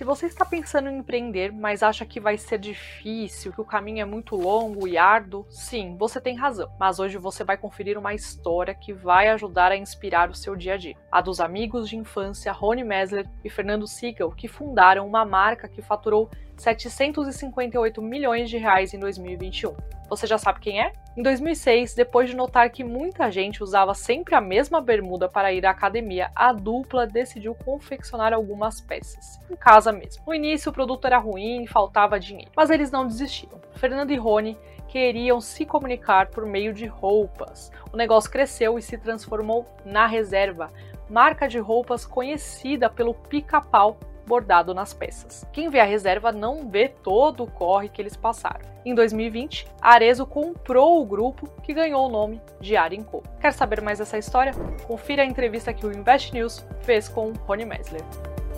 Se você está pensando em empreender, mas acha que vai ser difícil, que o caminho é muito longo e árduo, sim, você tem razão. Mas hoje você vai conferir uma história que vai ajudar a inspirar o seu dia a dia. A dos amigos de infância Rony Mesler e Fernando Siegel, que fundaram uma marca que faturou 758 milhões de reais em 2021. Você já sabe quem é? Em 2006, depois de notar que muita gente usava sempre a mesma bermuda para ir à academia, a dupla decidiu confeccionar algumas peças, em casa mesmo. No início, o produto era ruim e faltava dinheiro, mas eles não desistiram. Fernando e Rony queriam se comunicar por meio de roupas. O negócio cresceu e se transformou na Reserva, marca de roupas conhecida pelo pica-pau bordado nas peças. Quem vê a reserva não vê todo o corre que eles passaram. Em 2020, a Arezo comprou o grupo que ganhou o nome de Arinco. Quer saber mais dessa história? Confira a entrevista que o Invest News fez com Rony Mesler.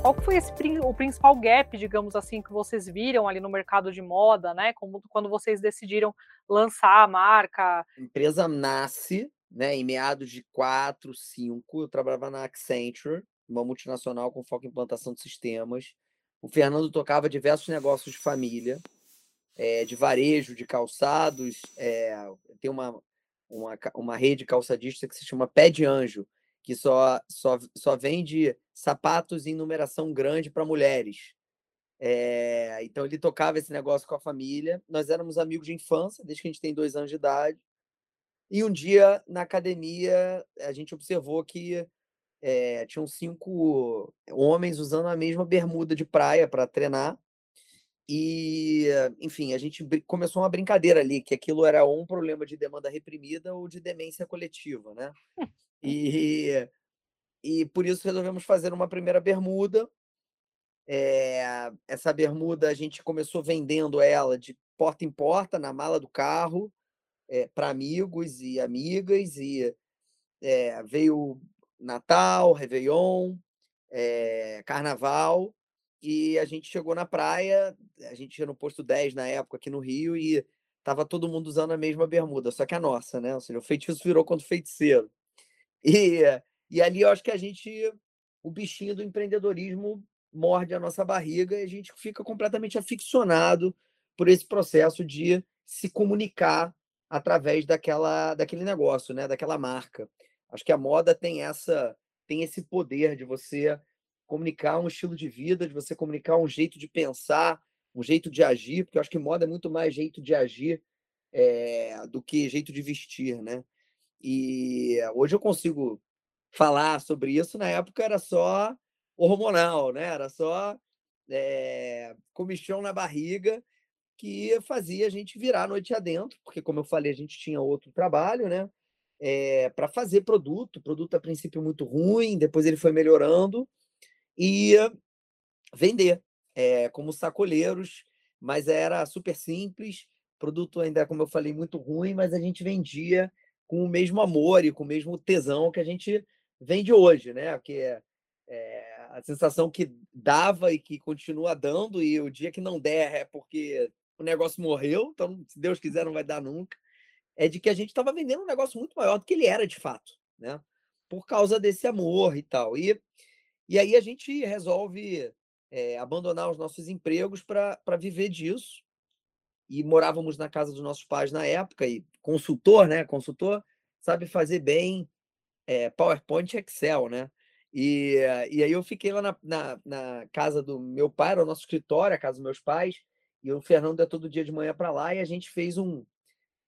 Qual foi esse, o principal gap, digamos assim, que vocês viram ali no mercado de moda, né? Como, quando vocês decidiram lançar a marca? A empresa nasce né, em meados de 4, 5. Eu trabalhava na Accenture uma multinacional com foco em implantação de sistemas. O Fernando tocava diversos negócios de família, é, de varejo, de calçados. É, tem uma, uma, uma rede calçadista que se chama Pé de Anjo, que só, só, só vende sapatos em numeração grande para mulheres. É, então ele tocava esse negócio com a família. Nós éramos amigos de infância, desde que a gente tem dois anos de idade. E um dia, na academia, a gente observou que é, tinham cinco homens usando a mesma bermuda de praia para treinar. E, enfim, a gente começou uma brincadeira ali, que aquilo era um problema de demanda reprimida ou de demência coletiva, né? E, e por isso resolvemos fazer uma primeira bermuda. É, essa bermuda a gente começou vendendo ela de porta em porta, na mala do carro, é, para amigos e amigas, e é, veio Natal, Réveillon, é, Carnaval, e a gente chegou na praia, a gente ia no posto 10 na época aqui no Rio, e tava todo mundo usando a mesma bermuda, só que a nossa, né? Ou seja, o feitiço virou contra o feiticeiro. E, e ali eu acho que a gente, o bichinho do empreendedorismo morde a nossa barriga e a gente fica completamente aficionado por esse processo de se comunicar através daquela, daquele negócio, né? Daquela marca. Acho que a moda tem essa tem esse poder de você comunicar um estilo de vida, de você comunicar um jeito de pensar, um jeito de agir, porque eu acho que moda é muito mais jeito de agir é, do que jeito de vestir, né? E hoje eu consigo falar sobre isso. Na época era só hormonal, né? Era só é, comichão na barriga que fazia a gente virar a noite adentro, porque como eu falei, a gente tinha outro trabalho, né? É, eh, para fazer produto. Produto a princípio muito ruim, depois ele foi melhorando e vender é, como sacoleiros, mas era super simples. Produto ainda, como eu falei, muito ruim, mas a gente vendia com o mesmo amor e com o mesmo tesão que a gente vende hoje, né? Que é, é a sensação que dava e que continua dando, e o dia que não der é porque o negócio morreu, então, se Deus quiser, não vai dar nunca é de que a gente estava vendendo um negócio muito maior do que ele era de fato, né? Por causa desse amor e tal. E, e aí a gente resolve é, abandonar os nossos empregos para viver disso. E morávamos na casa dos nossos pais na época, e consultor, né? Consultor sabe fazer bem é, PowerPoint e Excel, né? E, e aí eu fiquei lá na, na, na, casa do meu pai, era o nosso escritório, a casa dos meus pais, e o Fernando ia todo dia de manhã para lá, e a gente fez um,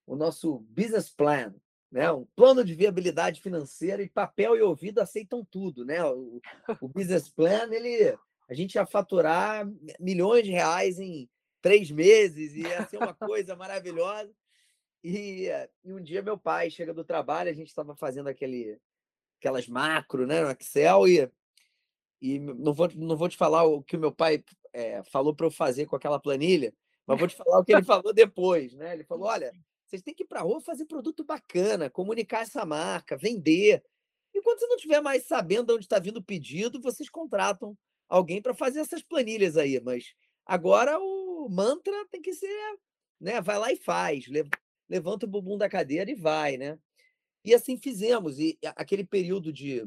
o nosso business plan, né? um plano de viabilidade financeira e papel e ouvido aceitam tudo, né? O, o business plan, ele, a gente ia faturar milhões de reais em três meses ia ser uma coisa maravilhosa. E, e, um dia meu pai chega do trabalho, a gente estava fazendo aquele, aquelas macro, né, no Excel e, e não vou não vou te falar o que o meu pai é, falou para eu fazer com aquela planilha, mas vou te falar o que ele falou depois, né? Ele falou, olha, vocês têm que ir para a rua fazer produto bacana, comunicar essa marca, vender. E quando você não estiver mais sabendo de onde está vindo o pedido, vocês contratam alguém para fazer essas planilhas aí. Mas agora o mantra tem que ser, né? Vai lá e faz. Levanta o bumbum da cadeira e vai, né? E assim fizemos. E aquele período de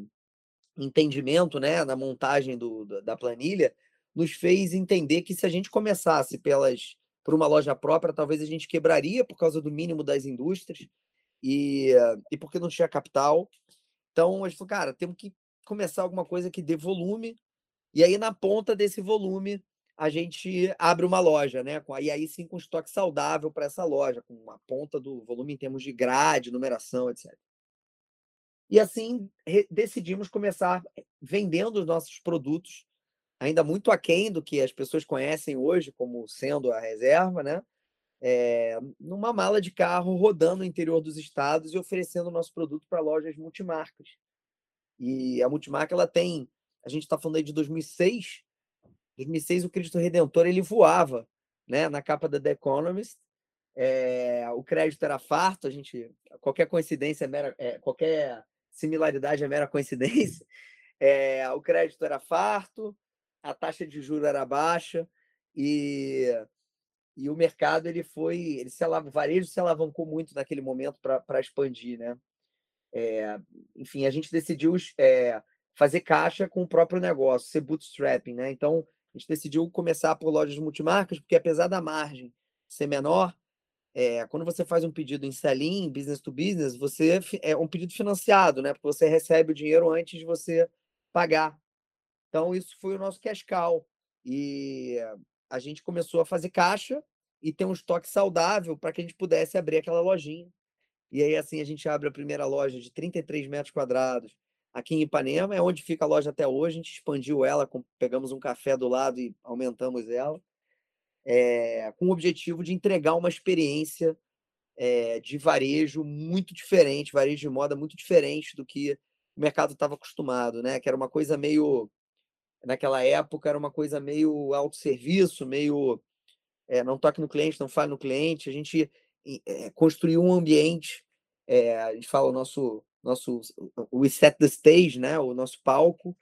entendimento, né, na montagem do, da planilha, nos fez entender que se a gente começasse pelas por uma loja própria, talvez a gente quebraria por causa do mínimo das indústrias e, e porque não tinha capital. Então, a gente falou, cara, temos que começar alguma coisa que dê volume. E aí, na ponta desse volume, a gente abre uma loja, né? E aí sim com estoque saudável para essa loja, com a ponta do volume em termos de grade, numeração, etc. E assim decidimos começar vendendo os nossos produtos, ainda muito aquém do que as pessoas conhecem hoje como sendo a reserva, né? É, numa mala de carro rodando no interior dos estados e oferecendo o nosso produto para lojas multimarcas. E a multimarca ela tem, a gente está falando aí de 2006, 2006 o Cristo Redentor ele voava, né, na capa da The Economist. É, o crédito era farto, a gente qualquer coincidência é mera, é, qualquer similaridade é mera coincidência. O crédito era farto, a taxa de juros era baixa e, e o mercado ele foi, ele se alav... o varejo se alavancou muito naquele momento para expandir, né? É, enfim, a gente decidiu é, fazer caixa com o próprio negócio, ser bootstrapping, né? Então a gente decidiu começar por lojas multimarcas, porque apesar da margem ser menor, é, quando você faz um pedido em Selim, business to business, você é um pedido financiado, né? Porque você recebe o dinheiro antes de você pagar. Então, isso foi o nosso cash cow. E a gente começou a fazer caixa e ter um estoque saudável para que a gente pudesse abrir aquela lojinha. E aí, assim, a gente abre a primeira loja de 33 metros quadrados, aqui em Ipanema, é onde fica a loja até hoje. A gente expandiu ela, pegamos um café do lado e aumentamos ela, é, com o objetivo de entregar uma experiência é, de varejo muito diferente, varejo de moda muito diferente do que o mercado estava acostumado, né? Que era uma coisa meio, naquela época, era uma coisa meio autosserviço, meio é, não toque no cliente, não fale no cliente. A gente construiu um ambiente, a gente fala o nosso nosso o set the stage, né, o nosso palco.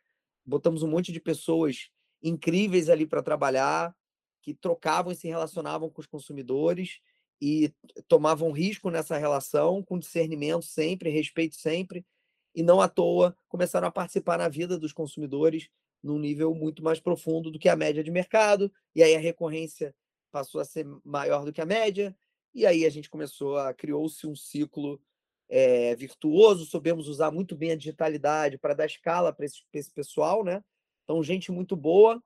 Botamos um monte de pessoas incríveis ali para trabalhar, que trocavam e se relacionavam com os consumidores e tomavam risco nessa relação, com discernimento sempre, respeito sempre, e não à toa começaram a participar na vida dos consumidores num nível muito mais profundo do que a média de mercado, e aí a recorrência passou a ser maior do que a média, e aí a gente começou a criou-se um ciclo é, virtuoso, soubemos usar muito bem a digitalidade para dar escala para esse, esse, pessoal, né? Então, gente muito boa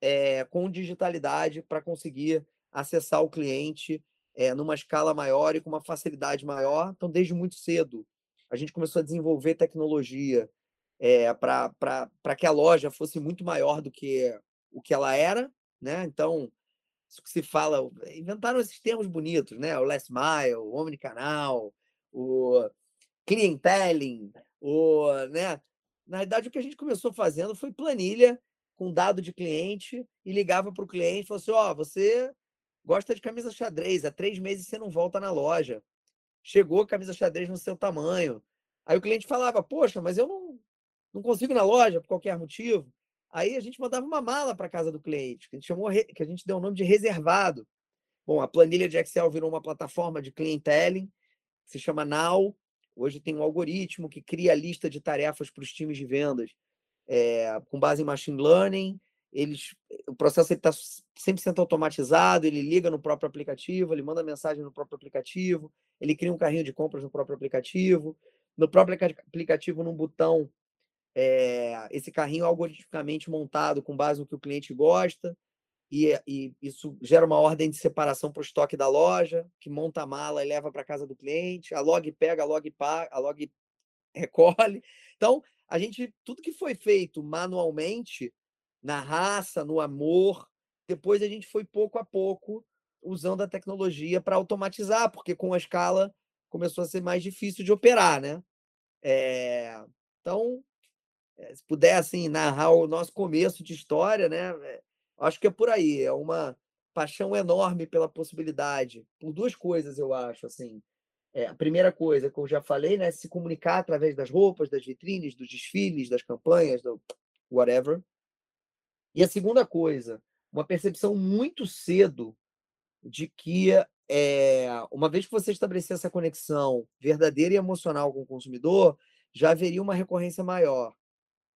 é, com digitalidade para conseguir acessar o cliente é, numa escala maior e com uma facilidade maior. Então, desde muito cedo, a gente começou a desenvolver tecnologia é, para que a loja fosse muito maior do que o que ela era, né? Então, isso que se fala, inventaram esses termos bonitos, né? O last mile, o omnicanal, o clienteling, o, né? Na verdade, o que a gente começou fazendo foi planilha com dado de cliente e ligava para o cliente e falou assim: Ó, oh, você gosta de camisa xadrez, há três meses você não volta na loja. Chegou camisa xadrez no seu tamanho. Aí o cliente falava: Poxa, mas eu não, não consigo ir na loja por qualquer motivo. Aí a gente mandava uma mala para casa do cliente, que a gente chamou que a gente deu o nome de reservado. Bom, a planilha de Excel virou uma plataforma de clienteling se chama Now. Hoje tem um algoritmo que cria a lista de tarefas para os times de vendas é, com base em machine learning. Eles, o processo está 100% automatizado, ele liga no próprio aplicativo, ele manda mensagem no próprio aplicativo, ele cria um carrinho de compras no próprio aplicativo. No próprio aplicativo, num botão, é, esse carrinho é algoritmicamente montado com base no que o cliente gosta e, e isso gera uma ordem de separação para o estoque da loja, que monta a mala e leva para casa do cliente, a log pega, a log paga, a log recolhe. Então, a gente, tudo que foi feito manualmente, na raça, no amor, depois a gente foi pouco a pouco usando a tecnologia para automatizar, porque com a escala começou a ser mais difícil de operar, né? É, então, se puder assim narrar o nosso começo de história, né? Eh, Acho que é por aí, é uma paixão enorme pela possibilidade, por duas coisas, eu acho, assim. É, a primeira coisa que eu já falei, né, se comunicar através das roupas, das vitrines, dos desfiles, das campanhas, do whatever. E a segunda coisa, uma percepção muito cedo de que é, uma vez que você estabelecer essa conexão verdadeira e emocional com o consumidor, já haveria uma recorrência maior.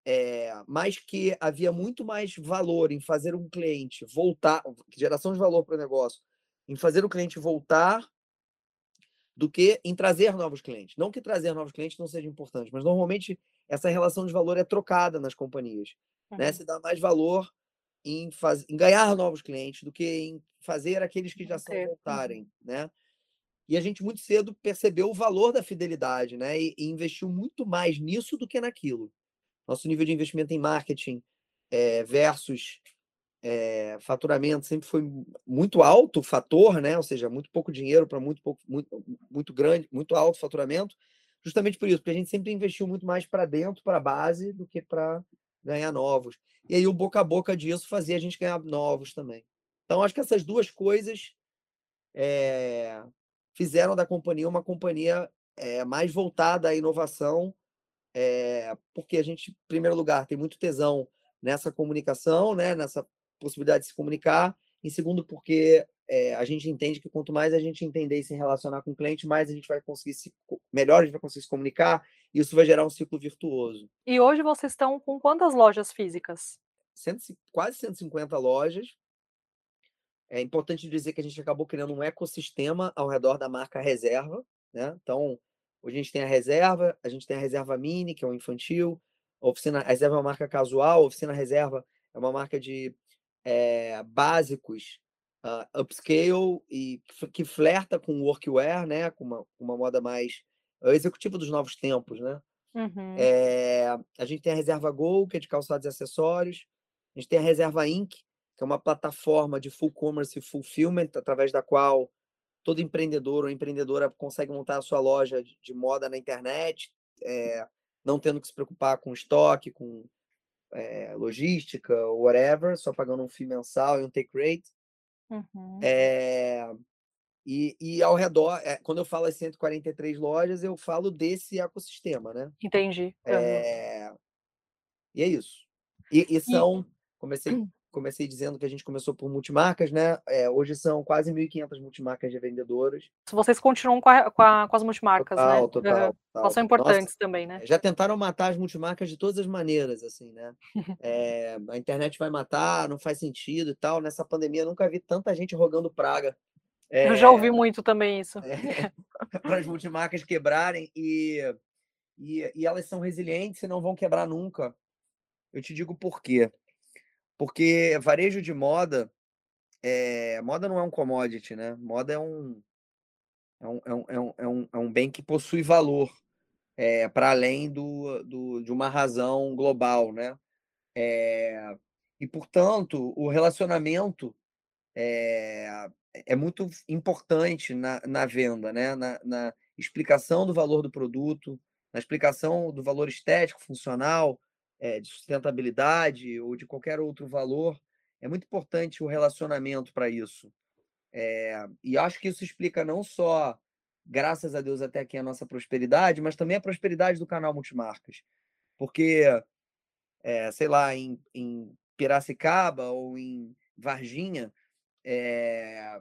É, mas que havia muito mais valor em fazer um cliente voltar, geração de valor para o negócio, em fazer o cliente voltar do que em trazer novos clientes. Não que trazer novos clientes não seja importante, mas normalmente essa relação de valor é trocada nas companhias. Uhum. Né? Se dá mais valor em, faz... em ganhar novos clientes do que em fazer aqueles que já são voltarem, uhum. né? E a gente muito cedo percebeu o valor da fidelidade, né? E, e, investiu muito mais nisso do que naquilo. Nosso nível de investimento em marketing é, versus é, faturamento sempre foi muito alto o fator, né? Ou seja, muito pouco dinheiro para muito pouco, muito, muito grande, muito alto faturamento, justamente por isso, porque a gente sempre investiu muito mais para dentro, para a base, do que para ganhar novos. E aí o boca a boca disso fazia a gente ganhar novos também. Então, acho que essas duas coisas é, fizeram da companhia uma companhia é, mais voltada à inovação, é, porque a gente, em primeiro lugar, tem muito tesão nessa comunicação, né, nessa possibilidade de se comunicar. Em segundo, porque é, a gente entende que quanto mais a gente entender e se relacionar com o cliente, mais a gente vai conseguir se melhor a gente vai conseguir se comunicar e isso vai gerar um ciclo virtuoso. E hoje vocês estão com quantas lojas físicas? Cento, quase 150 lojas. É importante dizer que a gente acabou criando um ecossistema ao redor da marca Reserva, né? Então, hoje a gente tem a Reserva, a gente tem a Reserva Mini, que é o infantil, a oficina a Reserva é uma marca casual, a oficina Reserva é uma marca de é, básicos uh, upscale e que flerta com workwear, né? Com uma, uma moda mais é executiva dos novos tempos, né? Uhum. É, a gente tem a Reserva Go, que é de calçados e acessórios. A gente tem a Reserva Inc., que é uma plataforma de full commerce e fulfillment, através da qual todo empreendedor ou empreendedora consegue montar a sua loja de moda na internet, é, não tendo que se preocupar com estoque, com é, logística, whatever, só pagando um FII mensal e um take rate. Uhum. É, e, e ao redor, quando eu falo as 143 lojas, eu falo desse ecossistema, né? Entendi. Uhum. E é isso. E, e são, comecei hum comecei dizendo que a gente começou por multimarcas, né? É, hoje são quase 1.500 multimarcas de vendedoras. Vocês continuam com, a, com, a, com as multimarcas, total, né? Total, total. Elas são importantes Nossa, também, né? Já tentaram matar as multimarcas de todas as maneiras, assim, né? É, a internet vai matar, não faz sentido e tal. Nessa pandemia, nunca vi tanta gente rogando praga. É, Eu já ouvi muito também isso. É, para as multimarcas quebrarem e, e, e elas são resilientes e não vão quebrar nunca. Eu te digo por quê. Porque varejo de moda, é, moda não é um commodity, né? Moda é um, é um, é um, é um, é um, é um bem que possui valor é, para além do, do, de uma razão global, né? É, e, portanto, o relacionamento é, é muito importante na, na venda, né? Na, na explicação do valor do produto, na explicação do valor estético, funcional, é, de sustentabilidade ou de qualquer outro valor, é muito importante o relacionamento para isso. É, e acho que isso explica não só, graças a Deus, até aqui a nossa prosperidade, mas também a prosperidade do canal Multimarcas. Porque, é, sei lá, em, em Piracicaba ou em Varginha, é,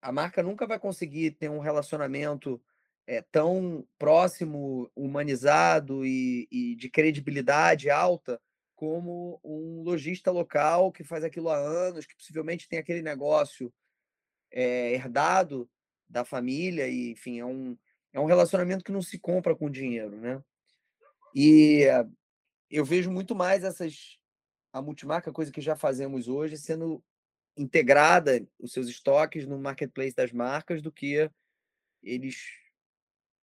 a marca nunca vai conseguir ter um relacionamento é, tão próximo, humanizado e, e, de credibilidade alta como um lojista local que faz aquilo há anos, que possivelmente tem aquele negócio é, herdado da família, e enfim, é um, é um relacionamento que não se compra com dinheiro, né? E eu vejo muito mais essas a multimarca, coisa que já fazemos hoje, sendo integrada os seus estoques no marketplace das marcas do que eles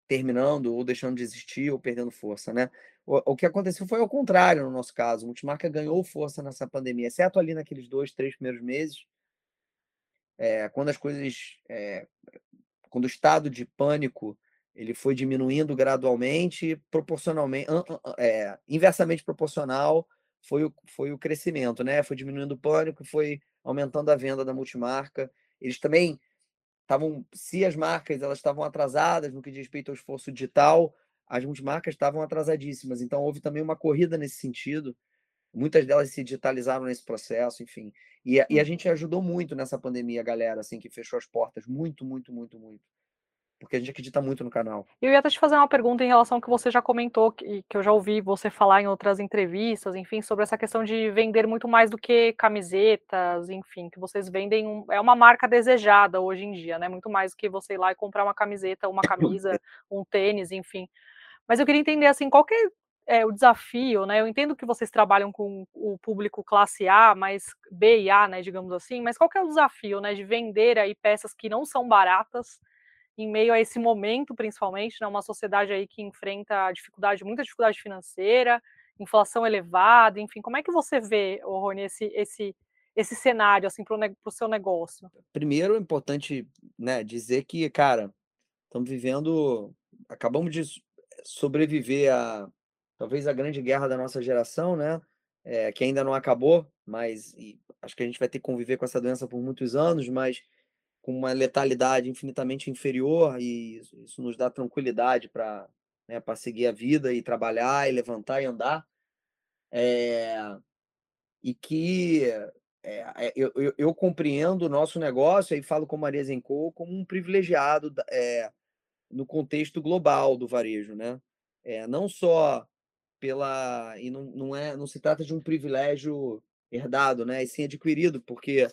terminando ou deixando de existir ou perdendo força, né? O, o que aconteceu foi ao contrário no nosso caso. O Multimarca ganhou força nessa pandemia, exceto ali naqueles dois, três primeiros meses, é, quando as coisas, é, quando o estado de pânico ele foi diminuindo gradualmente, proporcionalmente, é, inversamente proporcional foi o, foi o crescimento, né? Foi diminuindo o pânico, foi aumentando a venda da multimarca. Eles também estavam, se as marcas elas estavam atrasadas no que diz respeito ao esforço digital, as multimarcas estavam atrasadíssimas. Então houve também uma corrida nesse sentido. Muitas delas se digitalizaram nesse processo, enfim. E, e a uhum. gente ajudou muito nessa pandemia, galera, assim, que fechou as portas. Muito, muito, muito, muito. Porque a gente acredita muito no canal. Eu ia até te fazer uma pergunta em relação ao que você já comentou, que, que eu já ouvi você falar em outras entrevistas, enfim, sobre essa questão de vender muito mais do que camisetas, enfim, que vocês vendem, um, é uma marca desejada hoje em dia, né? Muito mais do que você ir lá e comprar uma camiseta, uma camisa, um tênis, enfim. Mas eu queria entender, assim, qual que é, é o desafio, né? Eu entendo que vocês trabalham com o público classe A, mas B e A, né, digamos assim, mas qual que é o desafio, né, de vender aí peças que não são baratas, em meio a esse momento, principalmente, né, uma sociedade aí que enfrenta dificuldade, muita dificuldade financeira, inflação elevada, enfim, como é que você vê, Rony, esse, esse, esse cenário assim, para o seu negócio? Primeiro, é importante né, dizer que, cara, estamos vivendo, acabamos de sobreviver a talvez a grande guerra da nossa geração, né? É, que ainda não acabou, mas acho que a gente vai ter que conviver com essa doença por muitos anos, mas com uma letalidade infinitamente inferior e isso nos dá tranquilidade para né, para seguir a vida e trabalhar e levantar e andar é, e que é, eu, eu, eu, compreendo o nosso negócio e falo com Maria Zenco como um privilegiado é, no contexto global do varejo, né? É, não só pela e não, não é não se trata de um privilégio herdado, né? E sim adquirido, porque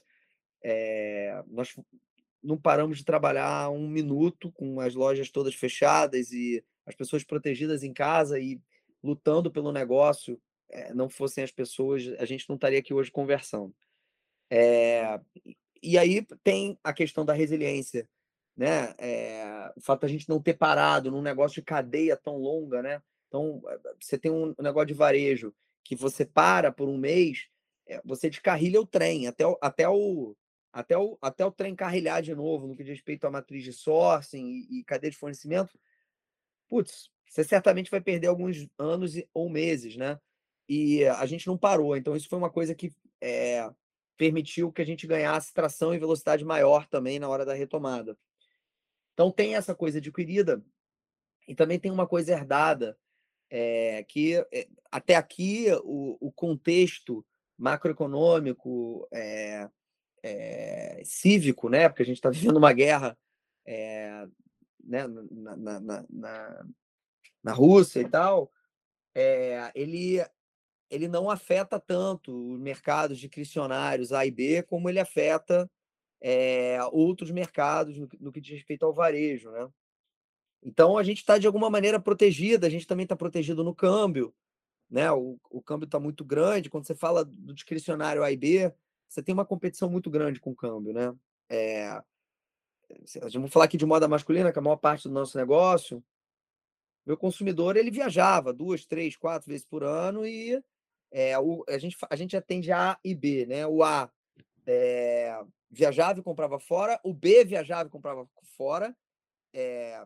é, nós não paramos de trabalhar um minuto com as lojas todas fechadas e as pessoas protegidas em casa e lutando pelo negócio. É, não fossem as pessoas, a gente não estaria aqui hoje conversando. É, e aí tem a questão da resiliência, né? É, o fato da gente não ter parado num negócio de cadeia tão longa, né? Então, você tem um negócio de varejo que você para por um mês, você descarrilha o trem até o, até o, até o, até o trem carrilhar de novo no que diz respeito à matriz de sourcing e, e cadeia de fornecimento, putz, você certamente vai perder alguns anos ou meses, né? E a gente não parou, então isso foi uma coisa que é, permitiu que a gente ganhasse tração e velocidade maior também na hora da retomada. Então tem essa coisa adquirida e também tem uma coisa herdada, é, que é, até aqui o, o contexto macroeconômico, é, cívico, né? Porque a gente está vivendo uma guerra é, né? na, na, na, na, Rússia e tal, é, ele, ele não afeta tanto os mercados discricionários A e B como ele afeta outros mercados no, no que diz respeito ao varejo, né? Então a gente está de alguma maneira protegida, a gente também está protegido no câmbio, né? O, o câmbio está muito grande. Quando você fala do discricionário A e B, você tem uma competição muito grande com o câmbio, né? É, vamos falar aqui de moda masculina, que é a maior parte do nosso negócio. Meu consumidor, ele viajava duas, três, quatro vezes por ano e é, o, a, gente, a gente atende A e B, né? O A é, viajava e comprava fora, o B viajava e comprava fora. É,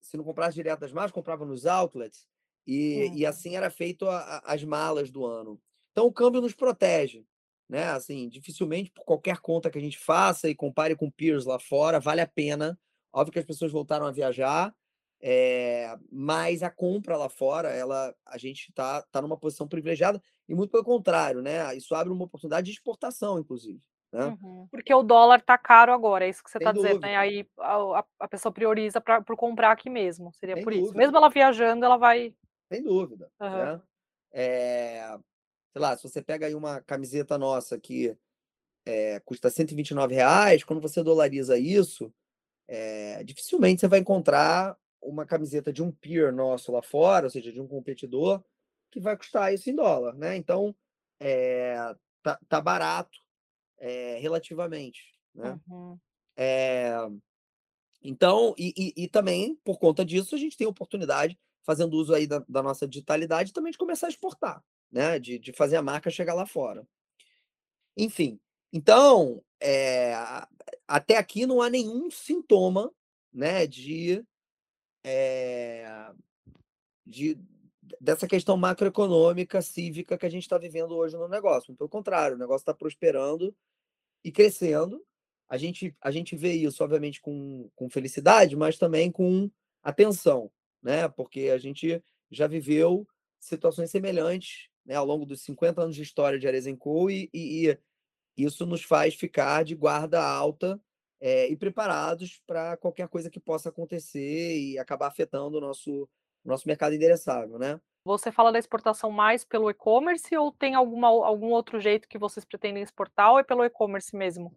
se não comprasse direto das marcas, comprava nos outlets. E, e assim era feito a, a, as malas do ano. Então o câmbio nos protege né? Assim, dificilmente por qualquer conta que a gente faça e compare com peers lá fora, vale a pena. Óbvio que as pessoas voltaram a viajar, é, mas a compra lá fora, ela, a gente está tá numa posição privilegiada e muito pelo contrário, né? Isso abre uma oportunidade de exportação, inclusive. Né? Uhum. Porque o dólar está caro agora, é isso que você está dizendo, né? Aí a, a pessoa prioriza para comprar aqui mesmo, seria Sem por dúvida. isso. Mesmo ela viajando, ela vai. Sem dúvida. Uhum. Né? É, sei lá, se você pega aí uma camiseta nossa que é, custa 129 reais, quando você dolariza isso, é, dificilmente você vai encontrar uma camiseta de um peer nosso lá fora, ou seja, de um competidor, que vai custar isso em dólar, né? Então, é, tá, tá barato é, relativamente, né? Uhum. É, então, e, e, e, também, por conta disso, a gente tem oportunidade, fazendo uso aí da, da nossa digitalidade, também de começar a exportar né? De, de fazer a marca chegar lá fora. Enfim, então, é, até aqui não há nenhum sintoma, né? De, é, de dessa questão macroeconômica, cívica que a gente está vivendo hoje no negócio. Pelo contrário, o negócio está prosperando e crescendo. A gente, a gente vê isso, obviamente, com, com felicidade, mas também com atenção, né? Porque a gente já viveu situações semelhantes né, ao longo dos 50 anos de história de Arezenco e, e, e, isso nos faz ficar de guarda alta é, e preparados para qualquer coisa que possa acontecer e acabar afetando o nosso, nosso mercado endereçável, né? Você fala da exportação mais pelo e-commerce ou tem alguma, algum outro jeito que vocês pretendem exportar ou é pelo e-commerce mesmo?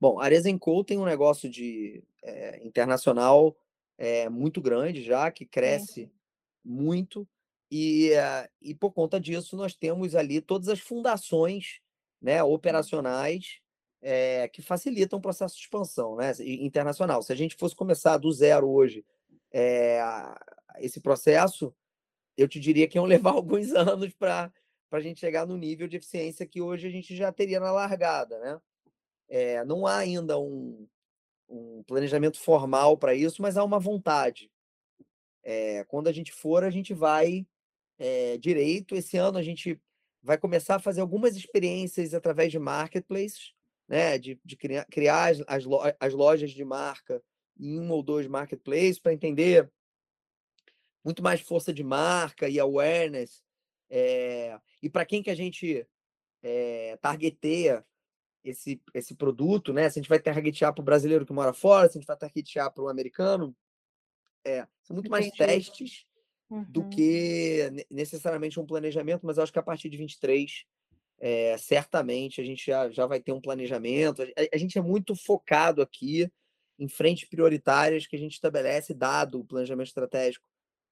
Bom, a Arezzo Co tem um negócio de é, internacional é, muito grande já, que cresce Sim. muito, e, uh, e por conta disso nós temos ali todas as fundações né, operacionais é, que facilitam o processo de expansão né, internacional. Se a gente fosse começar do zero hoje é, esse processo, eu te diria que iam levar alguns anos para a gente chegar no nível de eficiência que hoje a gente já teria na largada. Né? É, não há ainda um, um planejamento formal para isso, mas há uma vontade. É, quando a gente for, a gente vai é, direito. Esse ano a gente vai começar a fazer algumas experiências através de marketplaces, né? De, de criar, criar as, as lojas de marca em um ou dois marketplaces para entender muito mais força de marca e awareness. É, e para quem que a gente é, targeteia esse, esse produto, né? Se a gente vai targetear para o brasileiro que mora fora, se a gente vai targetear para o americano, é, são muito Entendi. mais testes uhum. do que necessariamente um planejamento, mas eu acho que a partir de 23, é, certamente a gente já, já vai ter um planejamento. A, a gente é muito focado aqui em frentes prioritárias que a gente estabelece, dado o planejamento estratégico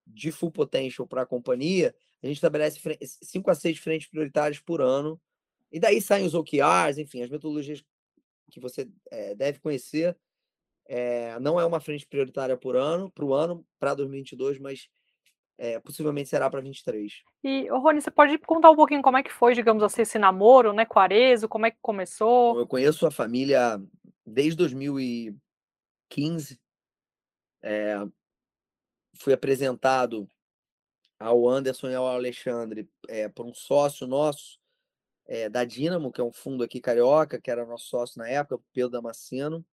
de full potential para a companhia, a gente estabelece cinco a seis frentes prioritárias por ano, e daí saem os OKRs, enfim, as metodologias que você é, deve conhecer. É, não é uma frente prioritária por ano, para o ano, para 2022, mas é, possivelmente será para 23. E, Rony, você pode contar um pouquinho como é que foi, digamos assim, esse namoro, né, com Arezo, como é que começou? Eu conheço a família desde 2015. É, fui apresentado ao Anderson e ao Alexandre é, por um sócio nosso é, da Dínamo, que é um fundo aqui carioca, que era nosso sócio na época, Pedro Damasceno,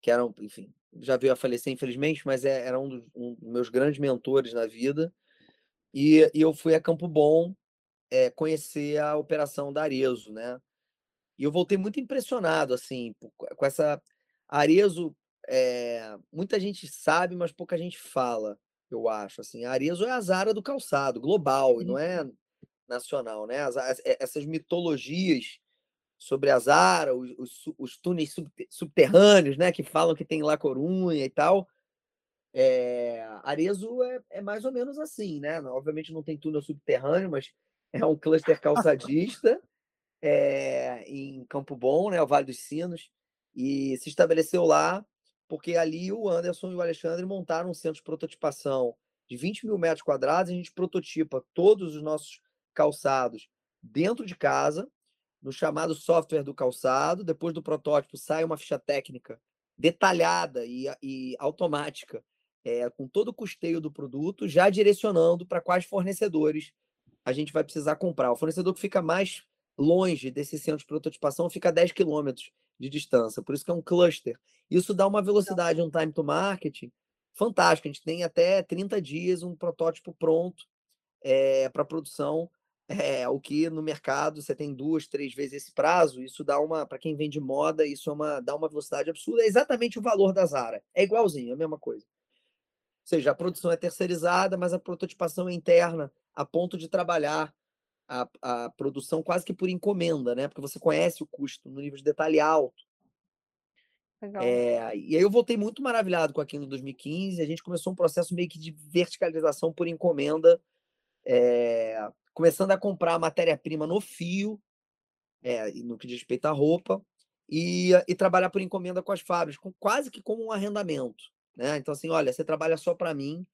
que era, enfim, já veio a falecer, infelizmente, mas é, era um dos, um dos, meus grandes mentores na vida. E, e eu fui a Campo Bom é, conhecer a operação da Arezo, né? E eu voltei muito impressionado, assim, com essa. Arezo, é, muita gente sabe, mas pouca gente fala, eu acho. Assim, a Arezo é a Zara do calçado, global, e não é nacional, né? As, as, essas mitologias sobre a Zara, os, os, os túneis subterrâneos, né, que falam que tem lá Corunha e tal. É, Arezo é, é, mais ou menos assim, né? Obviamente não tem túnel subterrâneo, mas é um cluster calçadista é, em Campo Bom, né, o Vale dos Sinos, e se estabeleceu lá porque ali o Anderson e o Alexandre montaram um centro de prototipação de 20 mil metros quadrados, a gente prototipa todos os nossos calçados dentro de casa, no chamado software do calçado. Depois do protótipo, sai uma ficha técnica detalhada e, e automática, é, com todo o custeio do produto, já direcionando para quais fornecedores a gente vai precisar comprar. O fornecedor que fica mais longe desse centro de prototipação fica a 10 quilômetros de distância, por isso que é um cluster. Isso dá uma velocidade, um time to marketing fantástico. A gente tem até 30 dias um protótipo pronto é, para produção é, o que no mercado você tem duas, três vezes esse prazo, isso dá uma, para quem vende moda, isso é uma, dá uma velocidade absurda. É exatamente o valor da Zara. É igualzinho, é a mesma coisa. Ou seja, a produção é terceirizada, mas a prototipação é interna, a ponto de trabalhar a, a produção quase que por encomenda, né? Porque você conhece o custo no nível de detalhe alto. Legal. É, e aí eu voltei muito maravilhado com aquilo em 2015. A gente começou um processo meio que de verticalização por encomenda. É, começando a comprar matéria-prima no fio, é, no que diz respeito à roupa, e, e trabalhar por encomenda com as fábricas, com, quase que como um arrendamento. Né? Então, assim, olha, você trabalha só para mim,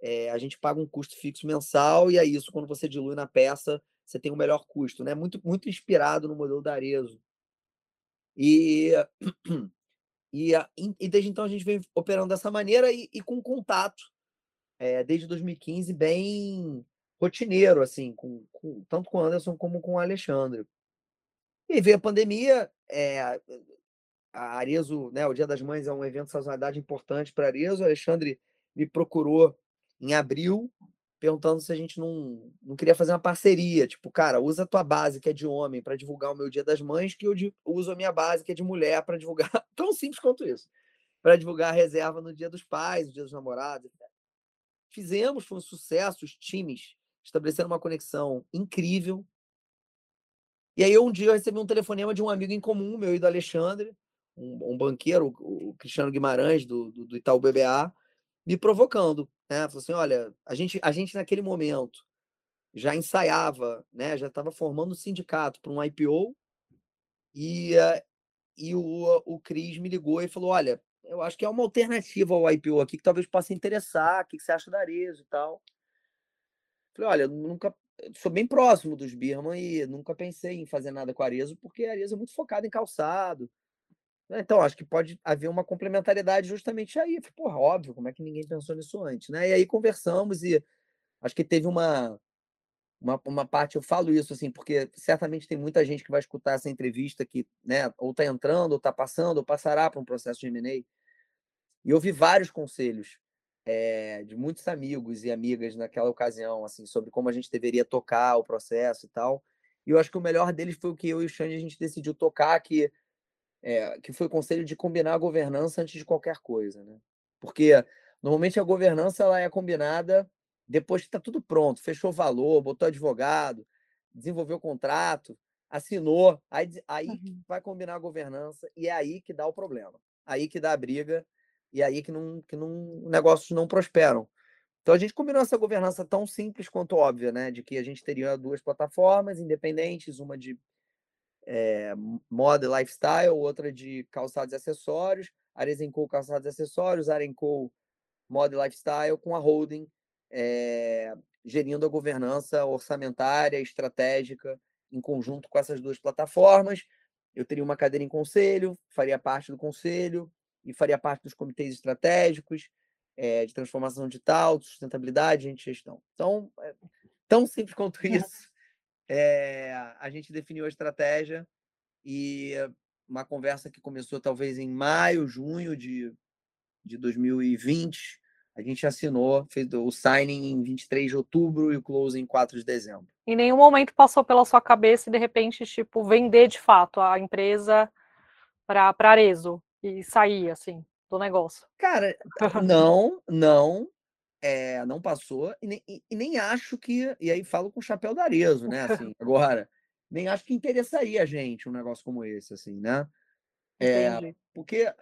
é, a gente paga um custo fixo mensal, e é isso, quando você dilui na peça, você tem um melhor custo, né? Muito, muito inspirado no modelo da Arezo. E, e, e desde então a gente vem operando dessa maneira e, e com contato, é, desde 2015, bem rotineiro, assim, com, com, tanto com o Anderson como com o Alexandre. E veio a pandemia, é, a Arezo, né, o Dia das Mães é um evento de sazonalidade importante para Arezo. O Alexandre me procurou em abril perguntando se a gente não, não queria fazer uma parceria. Tipo, cara, usa a tua base, que é de homem, para divulgar o meu Dia das Mães, que eu uso a minha base, que é de mulher, para divulgar. Tão simples quanto isso. Para divulgar a reserva no Dia dos Pais, no Dia dos Namorados. Fizemos, foi um sucesso, os times estabeleceram uma conexão incrível. E aí, um dia, eu recebi um telefonema de um amigo em comum, meu e do Alexandre, um, um banqueiro, o Cristiano Guimarães, do, do, do Itaú BBA, me provocando. Né? Falou assim: olha, a gente, a gente naquele momento já ensaiava, né? já estava formando um sindicato para um IPO, e, uh, e o, o Cris me ligou e falou: olha, eu acho que é uma alternativa ao IPO aqui que talvez possa interessar, o que você acha da Arezo e tal. Falei, olha, nunca sou bem próximo dos Birman e nunca pensei em fazer nada com a Arezo, porque a Arezo é muito focada em calçado, né, então, acho que pode haver uma complementariedade justamente aí. Falei, Porra, óbvio, como é que ninguém pensou nisso antes? Né? E aí conversamos e acho que teve uma, uma, uma parte, eu falo isso assim, porque certamente tem muita gente que vai escutar essa entrevista que né, ou está entrando, ou está passando, ou passará para um processo de M&A. E ouvi vários conselhos é, de muitos amigos e amigas naquela ocasião, assim, sobre como a gente deveria tocar o processo e tal. E eu acho que o melhor deles foi o que eu e o Xande a gente decidiu tocar, que é, que foi o conselho de combinar a governança antes de qualquer coisa, né? Porque normalmente a governança ela é combinada depois que está tudo pronto, fechou o valor, botou advogado, desenvolveu o contrato, assinou, aí, aí uhum. vai combinar a governança e é aí que dá o problema, aí que dá a briga e aí que não que não negócios não prosperam. Então a gente combinou essa governança tão simples quanto óbvia, né, de que a gente teria duas plataformas independentes, uma de é, moda e lifestyle, outra de calçados e acessórios, Arezenco calçados e acessórios, Arenco moda e lifestyle, com a holding é, gerindo a governança orçamentária, estratégica, em conjunto com essas duas plataformas. Eu teria uma cadeira em conselho, faria parte do conselho e faria parte dos comitês estratégicos é, de transformação digital, sustentabilidade, gente gestão. Então, é tão simples quanto isso. É, a gente definiu a estratégia e uma conversa que começou talvez em maio, junho de, de 2020. A gente assinou, fez o signing em 23 de outubro e o close em 4 de dezembro. Em nenhum momento passou pela sua cabeça de repente, tipo, vender de fato a empresa para Arezo e sair, assim, do negócio? Cara, não, não é, não passou, e nem, e, e nem, acho que. E aí falo com o chapéu da Arezo, né? Assim, agora, nem acho que interessaria a gente um negócio como esse, assim, né? É, porque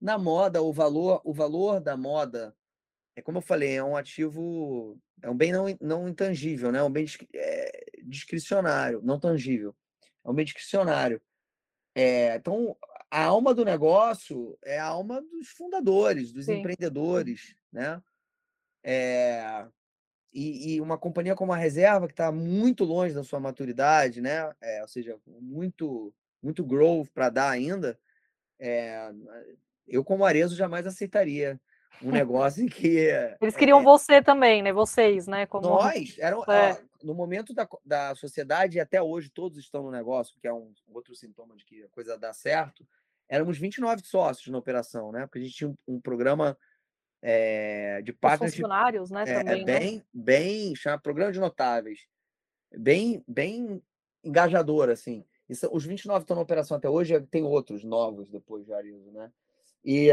na moda, o valor, o valor da moda, é como eu falei, é um ativo, é um bem não, não intangível, né? É um bem é, discricionário, não tangível. É um bem discricionário. É, então, a alma do negócio é a alma dos fundadores, dos Sim. empreendedores, né? É, e, e, uma companhia como a Reserva, que está muito longe da sua maturidade, né? É, ou seja, muito, muito growth para dar ainda, é, eu, como Arezo, jamais aceitaria um negócio em que. Eles queriam é, você também, né? Vocês, né? Como... Nós, eram, é. ó, no momento da, da sociedade, e até hoje todos estão no negócio, que é um outro sintoma de que a coisa dá certo, éramos 29 sócios na operação, né? Porque a gente tinha um, um programa é, de partnership. funcionários, né? É, também, bem, né? bem, chama Programa de Notáveis. Bem, bem engajador, assim. Isso, os 29 estão na operação até hoje, tem outros novos depois de Arizo, né? E,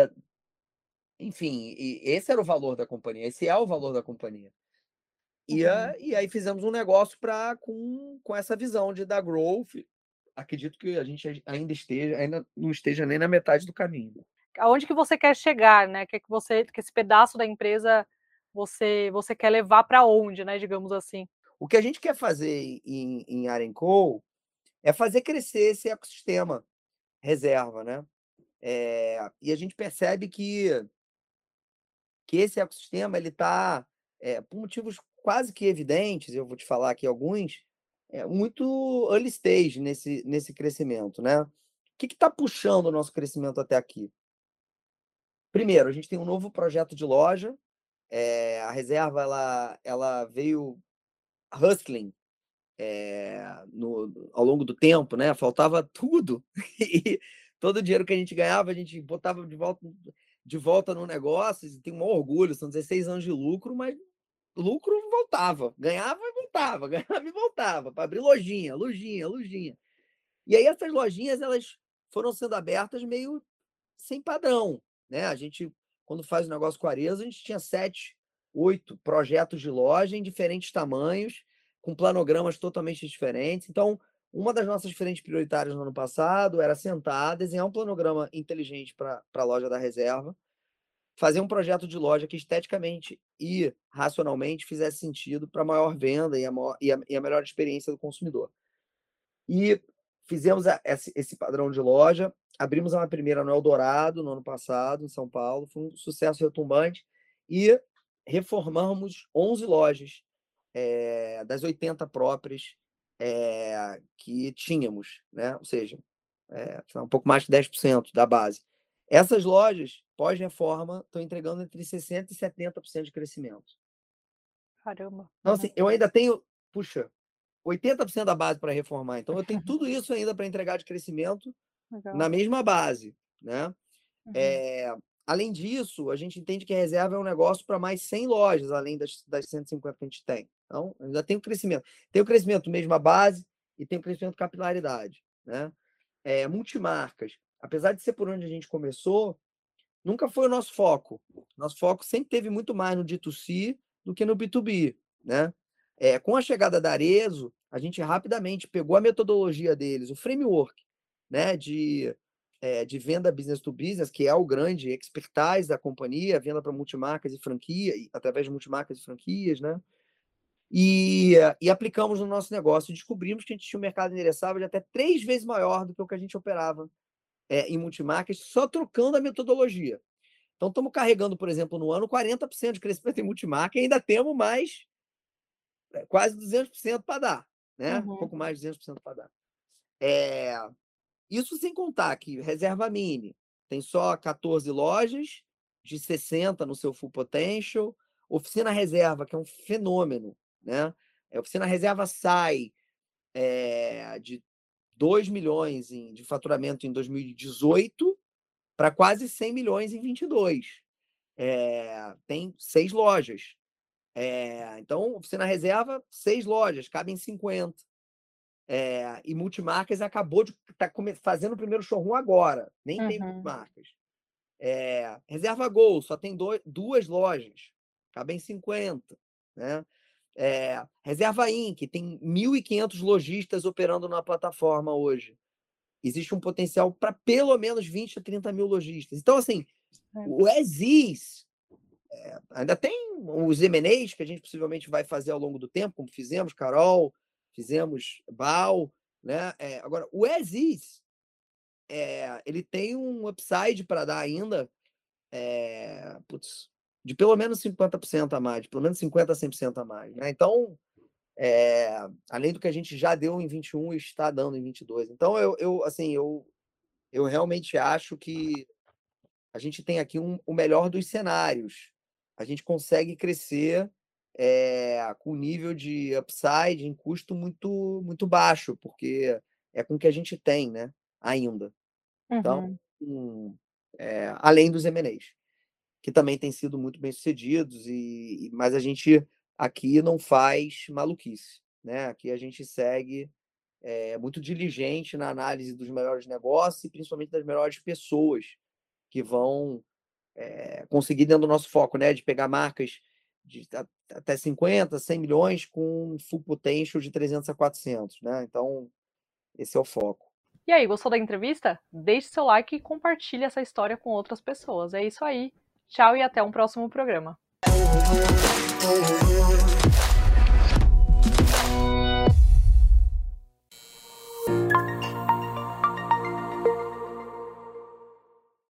enfim, e esse era o valor da companhia, esse é o valor da companhia. E, uhum. a, e aí fizemos um negócio para com, com essa visão de dar growth. Acredito que a gente ainda esteja, ainda não esteja nem na metade do caminho aonde que você quer chegar, né? Que que você, que esse pedaço da empresa você você quer levar para onde, né? Digamos assim. O que a gente quer fazer em, em Arenco é fazer crescer esse ecossistema reserva, né? É, e a gente percebe que que esse ecossistema ele está é, por motivos quase que evidentes, eu vou te falar aqui alguns, é muito early stage nesse, nesse crescimento, né? O que está puxando o nosso crescimento até aqui? Primeiro, a gente tem um novo projeto de loja. É, a reserva ela, ela veio hustling é, no, ao longo do tempo, né? Faltava tudo. E todo o dinheiro que a gente ganhava, a gente botava de volta, de volta no negócio. E tem um orgulho, são 16 anos de lucro, mas lucro voltava, ganhava e voltava, ganhava e voltava, para abrir lojinha, lojinha, lojinha. E aí essas lojinhas, elas foram sendo abertas meio sem padrão, né? A gente, quando faz o negócio com a Arezzo, a gente tinha sete, oito projetos de loja em diferentes tamanhos, com planogramas totalmente diferentes. Então, uma das nossas frentes prioritárias no ano passado era sentar, desenhar um planograma inteligente para a loja da reserva, fazer um projeto de loja que esteticamente e racionalmente fizesse sentido para maior venda e a, maior, e, a, e a, melhor experiência do consumidor. E fizemos a, esse, esse, padrão de loja, abrimos uma primeira no Eldorado no ano passado, em São Paulo, foi um sucesso retumbante, e reformamos 11 lojas é, das 80 próprias é, que tínhamos, né? ou seja, é, um pouco mais de 10% da base. Essas lojas, pós-reforma, estão entregando entre 60% e 70% de crescimento. Caramba. Então, assim, eu ainda tenho, puxa, 80% da base para reformar. Então, eu tenho tudo isso ainda para entregar de crescimento Legal. na mesma base. Né? Uhum. É, além disso, a gente entende que a reserva é um negócio para mais 100 lojas, além das, das 150 que a gente tem. Então, ainda tem o crescimento. Tem o crescimento mesma base e tem o crescimento capilaridade. Né? É, multimarcas apesar de ser por onde a gente começou, nunca foi o nosso foco. Nosso foco sempre teve muito mais no D2C do que no B2B, né? É, com a chegada da Arezo, a gente rapidamente pegou a metodologia deles, o framework, né, de, é, de venda business to business, que é o grande expertise da companhia, venda para multimarcas e franquia, através de multimarcas e franquias, né? E, e aplicamos no nosso negócio. Descobrimos que a gente tinha um mercado endereçável de até três vezes maior do que o que a gente operava é, em multimarcas, só trocando a metodologia. Então, estamos carregando, por exemplo, no ano, 40% de crescimento em multimarca e ainda temos mais é, quase 200% para dar, né? Uhum. Um pouco mais de 200% para dar. É... Isso sem contar que reserva mini tem só 14 lojas, de 60 no seu full potential. Oficina reserva, que é um fenômeno, né? A é, oficina reserva sai é, de 2 milhões em, de faturamento em 2018 para quase 100 milhões em 22. É, tem seis lojas. É, então, oficina reserva, seis lojas, cabem 50. É, e multimarcas acabou de tá fazendo o primeiro showroom agora, nem uhum. tem multimarcas. É, reserva Gol, só tem dois, duas lojas, cabem 50. Né? É, Reserva Inc. tem 1.500 lojistas operando na plataforma hoje. Existe um potencial para pelo menos 20 a 30 mil lojistas. Então, assim, é. o Exis é, ainda tem os M&As que a gente possivelmente vai fazer ao longo do tempo, como fizemos, Carol, fizemos Bal, né? É, agora, o Exis, ele tem um upside para dar ainda, é, putz, de pelo menos 50% a mais, de pelo menos 50% a 100% a mais. Né? Então, é, além do que a gente já deu em 21 e está dando em 22. Então, eu, eu assim, eu, eu realmente acho que a gente tem aqui um, o melhor dos cenários. A gente consegue crescer é, com nível de upside em custo muito, muito baixo, porque é com o que a gente tem, né? Ainda. Então, uhum. um, é, além dos M&As que também têm sido muito bem sucedidos, e, mas a gente aqui não faz maluquice. Né? Aqui a gente segue é, muito diligente na análise dos melhores negócios e principalmente das melhores pessoas que vão é, conseguir dentro do nosso foco, né? De pegar marcas de até 50, 100 milhões com full potential de 300 a 400, né? Então, esse é o foco. E aí, gostou da entrevista? Deixe seu like e compartilhe essa história com outras pessoas. É isso aí. Tchau e até um próximo programa.